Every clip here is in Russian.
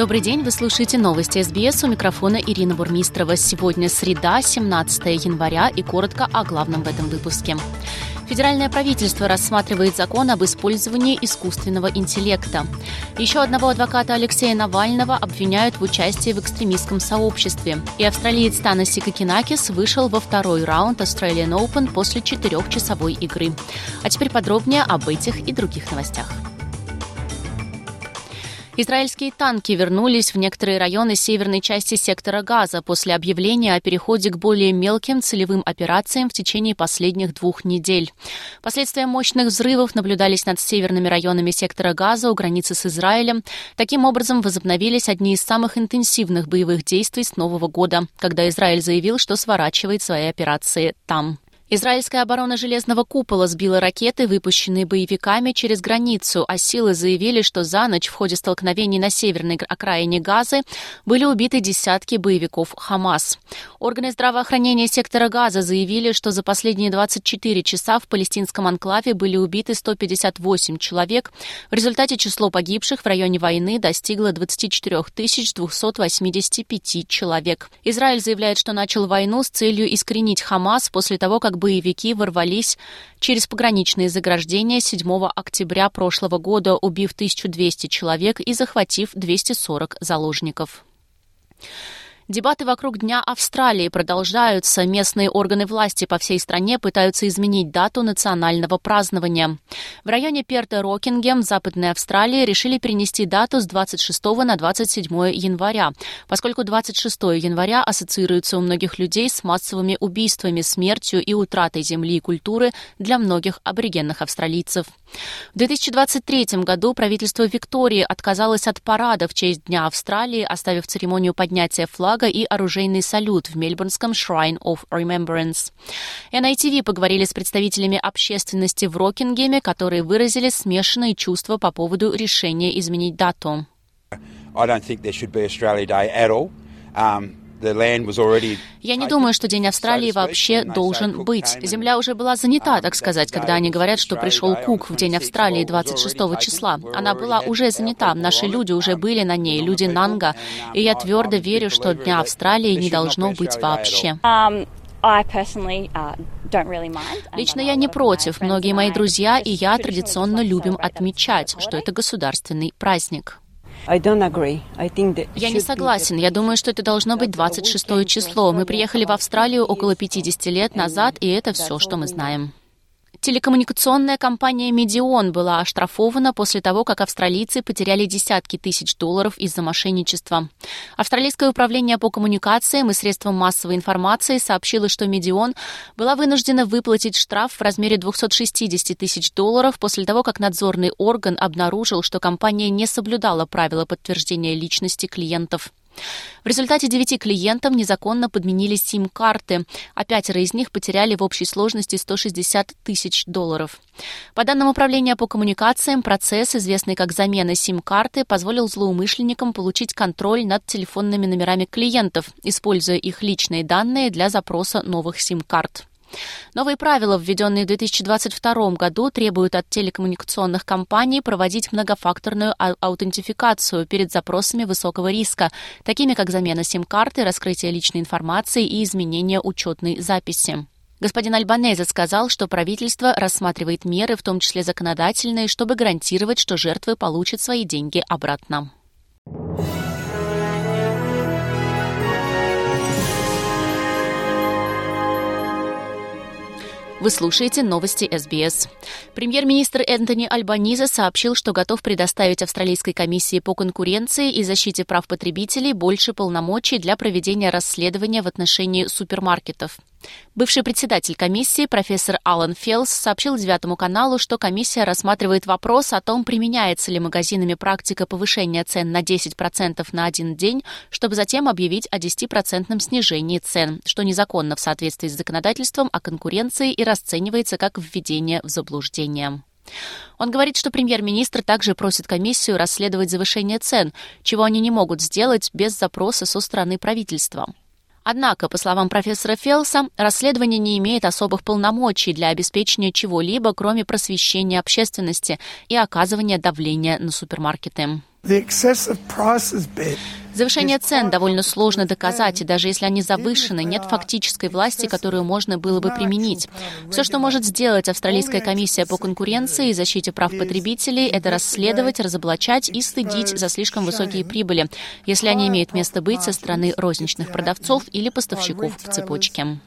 Добрый день, вы слушаете новости СБС. У микрофона Ирина Бурмистрова. Сегодня среда, 17 января и коротко о главном в этом выпуске. Федеральное правительство рассматривает закон об использовании искусственного интеллекта. Еще одного адвоката Алексея Навального обвиняют в участии в экстремистском сообществе. И австралиец Танаси Кокинакис вышел во второй раунд Australian Open после четырехчасовой игры. А теперь подробнее об этих и других новостях. Израильские танки вернулись в некоторые районы северной части сектора Газа после объявления о переходе к более мелким целевым операциям в течение последних двух недель. Последствия мощных взрывов наблюдались над северными районами сектора Газа у границы с Израилем. Таким образом, возобновились одни из самых интенсивных боевых действий с Нового года, когда Израиль заявил, что сворачивает свои операции там. Израильская оборона Железного купола сбила ракеты, выпущенные боевиками через границу, а силы заявили, что за ночь в ходе столкновений на северной окраине Газы были убиты десятки боевиков Хамас. Органы здравоохранения сектора Газа заявили, что за последние 24 часа в палестинском анклаве были убиты 158 человек. В результате число погибших в районе войны достигло 24 285 человек. Израиль заявляет, что начал войну с целью искоренить Хамас после того, как боевики ворвались через пограничные заграждения 7 октября прошлого года, убив 1200 человек и захватив 240 заложников. Дебаты вокруг Дня Австралии продолжаются. Местные органы власти по всей стране пытаются изменить дату национального празднования. В районе Перта Рокингем, Западной Австралии, решили перенести дату с 26 на 27 января, поскольку 26 января ассоциируется у многих людей с массовыми убийствами, смертью и утратой земли и культуры для многих аборигенных австралийцев. В 2023 году правительство Виктории отказалось от парада в честь Дня Австралии, оставив церемонию поднятия флага и оружейный салют в мельбурнском Shrine of Remembrance. NITV поговорили с представителями общественности в Рокингеме, которые выразили смешанные чувства по поводу решения изменить дату. I don't think there should be Australia Day at all. Um, я не думаю, что День Австралии вообще должен быть. Земля уже была занята, так сказать, когда они говорят, что пришел Кук в День Австралии 26 числа. Она была уже занята, наши люди уже были на ней, люди Нанга, и я твердо верю, что Дня Австралии не должно быть вообще. Um, uh, Лично я не против. Многие мои друзья и я традиционно любим отмечать, что это государственный праздник. Я не согласен. Я думаю, что это должно быть 26 число. Мы приехали в Австралию около 50 лет назад, и это все, что мы знаем. Телекоммуникационная компания Медион была оштрафована после того, как австралийцы потеряли десятки тысяч долларов из-за мошенничества. Австралийское управление по коммуникациям и средствам массовой информации сообщило, что Медион была вынуждена выплатить штраф в размере 260 тысяч долларов после того, как надзорный орган обнаружил, что компания не соблюдала правила подтверждения личности клиентов. В результате девяти клиентам незаконно подменили сим-карты, а пятеро из них потеряли в общей сложности 160 тысяч долларов. По данным Управления по коммуникациям, процесс, известный как замена сим-карты, позволил злоумышленникам получить контроль над телефонными номерами клиентов, используя их личные данные для запроса новых сим-карт. Новые правила, введенные в 2022 году, требуют от телекоммуникационных компаний проводить многофакторную аутентификацию перед запросами высокого риска, такими как замена сим-карты, раскрытие личной информации и изменение учетной записи. Господин Альбанезе сказал, что правительство рассматривает меры, в том числе законодательные, чтобы гарантировать, что жертвы получат свои деньги обратно. Вы слушаете новости СБС. Премьер-министр Энтони Альбаниза сообщил, что готов предоставить Австралийской комиссии по конкуренции и защите прав потребителей больше полномочий для проведения расследования в отношении супермаркетов. Бывший председатель комиссии профессор Алан Фелс сообщил Девятому каналу, что комиссия рассматривает вопрос о том, применяется ли магазинами практика повышения цен на 10% на один день, чтобы затем объявить о 10% снижении цен, что незаконно в соответствии с законодательством о конкуренции и расценивается как введение в заблуждение. Он говорит, что премьер-министр также просит комиссию расследовать завышение цен, чего они не могут сделать без запроса со стороны правительства. Однако, по словам профессора Фелса, расследование не имеет особых полномочий для обеспечения чего-либо, кроме просвещения общественности и оказывания давления на супермаркеты. Завышение цен довольно сложно доказать, и даже если они завышены, нет фактической власти, которую можно было бы применить. Все, что может сделать Австралийская комиссия по конкуренции и защите прав потребителей, это расследовать, разоблачать и стыдить за слишком высокие прибыли, если они имеют место быть со стороны розничных продавцов или поставщиков в цепочке.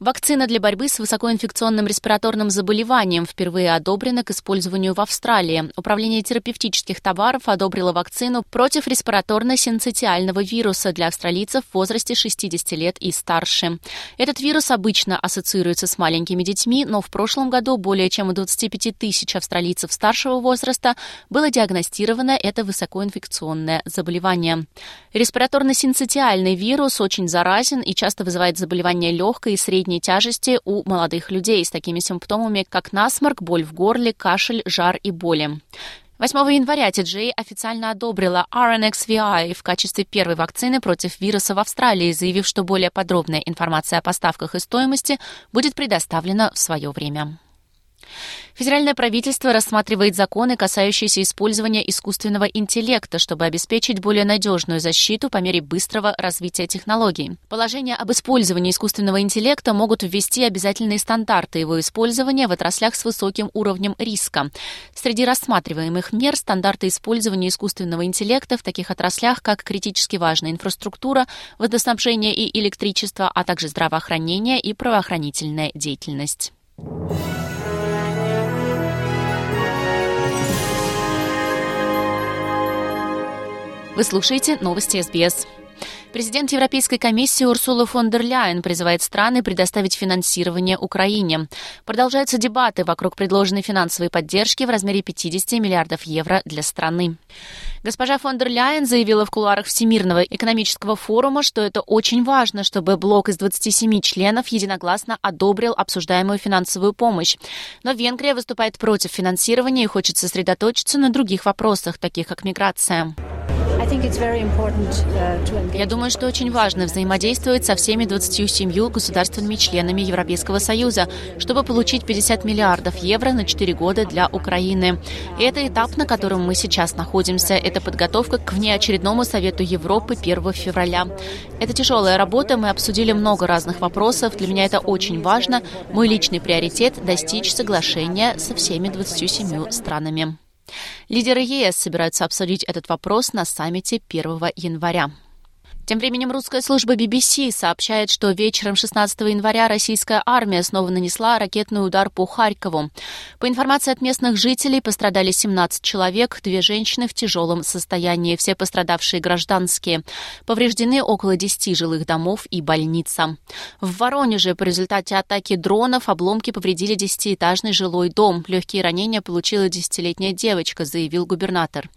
Вакцина для борьбы с высокоинфекционным респираторным заболеванием впервые одобрена к использованию в Австралии. Управление терапевтических товаров одобрило вакцину против респираторно-синцитиального вируса для австралийцев в возрасте 60 лет и старше. Этот вирус обычно ассоциируется с маленькими детьми, но в прошлом году более чем у 25 тысяч австралийцев старшего возраста было диагностировано это высокоинфекционное заболевание. Респираторно-синцитиальный вирус очень заразен и часто вызывает заболевания легкой и средней средней тяжести у молодых людей с такими симптомами, как насморк, боль в горле, кашель, жар и боли. 8 января TGA официально одобрила RNXVI в качестве первой вакцины против вируса в Австралии, заявив, что более подробная информация о поставках и стоимости будет предоставлена в свое время. Федеральное правительство рассматривает законы, касающиеся использования искусственного интеллекта, чтобы обеспечить более надежную защиту по мере быстрого развития технологий. Положения об использовании искусственного интеллекта могут ввести обязательные стандарты его использования в отраслях с высоким уровнем риска. Среди рассматриваемых мер стандарты использования искусственного интеллекта в таких отраслях, как критически важная инфраструктура, водоснабжение и электричество, а также здравоохранение и правоохранительная деятельность. Вы слушаете новости СБС. Президент Европейской комиссии Урсула фон дер Ляйен призывает страны предоставить финансирование Украине. Продолжаются дебаты вокруг предложенной финансовой поддержки в размере 50 миллиардов евро для страны. Госпожа фон дер Ляйен заявила в кулуарах Всемирного экономического форума, что это очень важно, чтобы блок из 27 членов единогласно одобрил обсуждаемую финансовую помощь. Но Венгрия выступает против финансирования и хочет сосредоточиться на других вопросах, таких как миграция. Uh, Я думаю, что очень важно взаимодействовать со всеми 27 государственными членами Европейского Союза, чтобы получить 50 миллиардов евро на 4 года для Украины. И это этап, на котором мы сейчас находимся. Это подготовка к внеочередному Совету Европы 1 февраля. Это тяжелая работа, мы обсудили много разных вопросов. Для меня это очень важно. Мой личный приоритет – достичь соглашения со всеми 27 странами. Лидеры ЕС собираются обсудить этот вопрос на саммите 1 января. Тем временем русская служба BBC сообщает, что вечером 16 января российская армия снова нанесла ракетный удар по Харькову. По информации от местных жителей, пострадали 17 человек, две женщины в тяжелом состоянии, все пострадавшие гражданские. Повреждены около 10 жилых домов и больница. В Воронеже по результате атаки дронов обломки повредили десятиэтажный жилой дом. Легкие ранения получила десятилетняя девочка, заявил губернатор.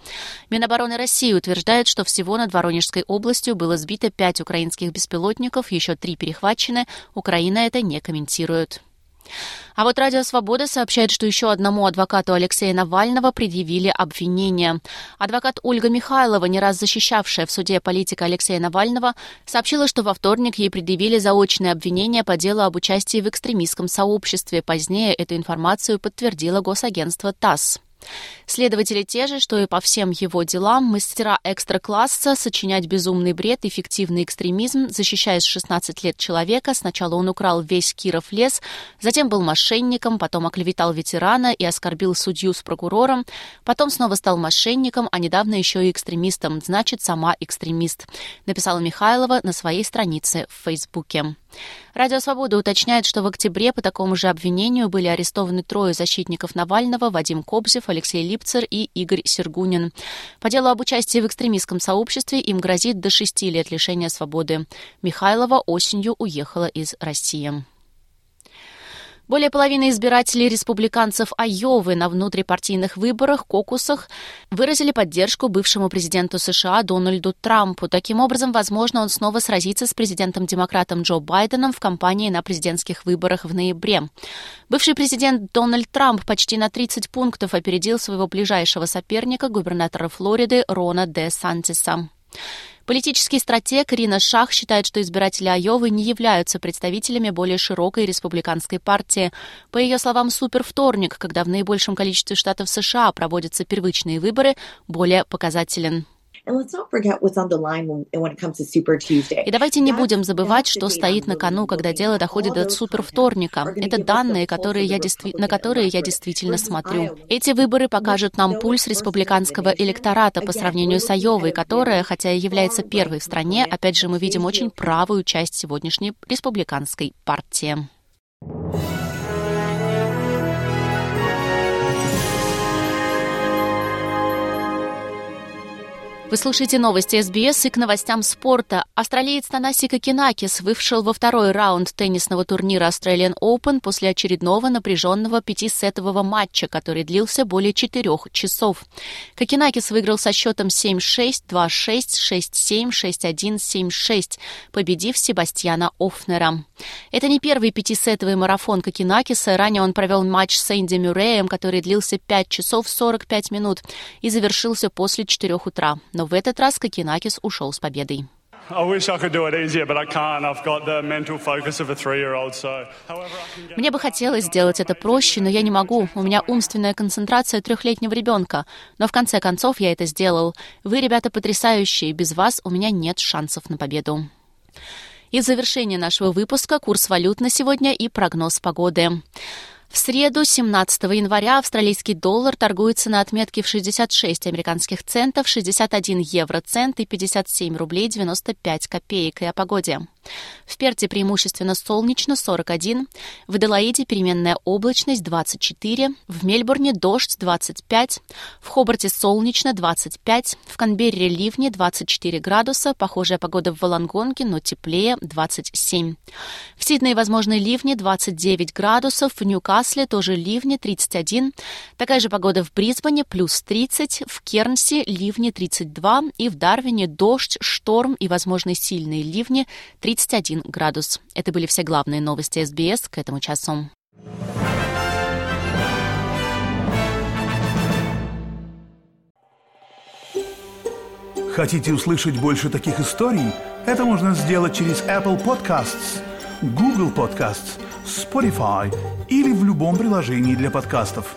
Минобороны России утверждает, что всего над Воронежской областью было сбито пять украинских беспилотников, еще три перехвачены. Украина это не комментирует. А вот Радио Свобода сообщает, что еще одному адвокату Алексея Навального предъявили обвинение. Адвокат Ольга Михайлова, не раз защищавшая в суде политика Алексея Навального, сообщила, что во вторник ей предъявили заочное обвинение по делу об участии в экстремистском сообществе. Позднее эту информацию подтвердило госагентство ТАСС. Следователи те же, что и по всем его делам, мастера экстра-класса, сочинять безумный бред, эффективный экстремизм, защищая с 16 лет человека. Сначала он украл весь Киров лес, затем был мошенником, потом оклеветал ветерана и оскорбил судью с прокурором, потом снова стал мошенником, а недавно еще и экстремистом, значит, сама экстремист, написала Михайлова на своей странице в Фейсбуке. Радио «Свобода» уточняет, что в октябре по такому же обвинению были арестованы трое защитников Навального, Вадим Кобзев, Алексей Липцер и Игорь Сергунин. По делу об участии в экстремистском сообществе им грозит до шести лет лишения свободы. Михайлова осенью уехала из России. Более половины избирателей республиканцев Айовы на внутрипартийных выборах, кокусах, выразили поддержку бывшему президенту США Дональду Трампу. Таким образом, возможно, он снова сразится с президентом-демократом Джо Байденом в кампании на президентских выборах в ноябре. Бывший президент Дональд Трамп почти на 30 пунктов опередил своего ближайшего соперника, губернатора Флориды Рона Де Сантиса. Политический стратег Рина Шах считает, что избиратели Айовы не являются представителями более широкой республиканской партии. По ее словам, супервторник, когда в наибольшем количестве штатов США проводятся первичные выборы, более показателен. И давайте не будем забывать, что стоит на кону, когда дело доходит до супервторника. Это данные, которые я действи... на которые я действительно смотрю. Эти выборы покажут нам пульс республиканского электората по сравнению с Айовой, которая, хотя и является первой в стране, опять же, мы видим очень правую часть сегодняшней республиканской партии. Вы слушаете новости СБС и к новостям спорта. Австралиец Танаси Кокинакис вышел во второй раунд теннисного турнира Australian Open после очередного напряженного пятисетового матча, который длился более четырех часов. Кокинакис выиграл со счетом 7-6, 2-6, 6-7, 6-1, 7-6, победив Себастьяна Офнера. Это не первый пятисетовый марафон Кокинакиса. Ранее он провел матч с Энди Мюрреем, который длился 5 часов 45 минут и завершился после 4 утра. Но но в этот раз Кокинакис ушел с победой. Мне бы хотелось сделать это проще, но я не могу. У меня умственная концентрация трехлетнего ребенка. Но в конце концов я это сделал. Вы, ребята, потрясающие. Без вас у меня нет шансов на победу. И завершение нашего выпуска курс валют на сегодня и прогноз погоды. В среду, 17 января, австралийский доллар торгуется на отметке в 66 американских центов, 61 евроцент и 57 рублей 95 копеек. И о погоде. В Перте преимущественно солнечно 41, в Аделаиде переменная облачность 24, в Мельбурне дождь 25, в Хобарте солнечно 25, в Канберре ливни 24 градуса, похожая погода в Волонгонге, но теплее 27. В Сиднее возможны ливни 29 градусов, в Ньюкасле тоже ливни 31, такая же погода в Брисбене плюс 30, в Кернсе ливни 32 и в Дарвине дождь, шторм и возможны сильные ливни 30 31 градус. Это были все главные новости СБС к этому часу. Хотите услышать больше таких историй? Это можно сделать через Apple Podcasts, Google Podcasts, Spotify или в любом приложении для подкастов.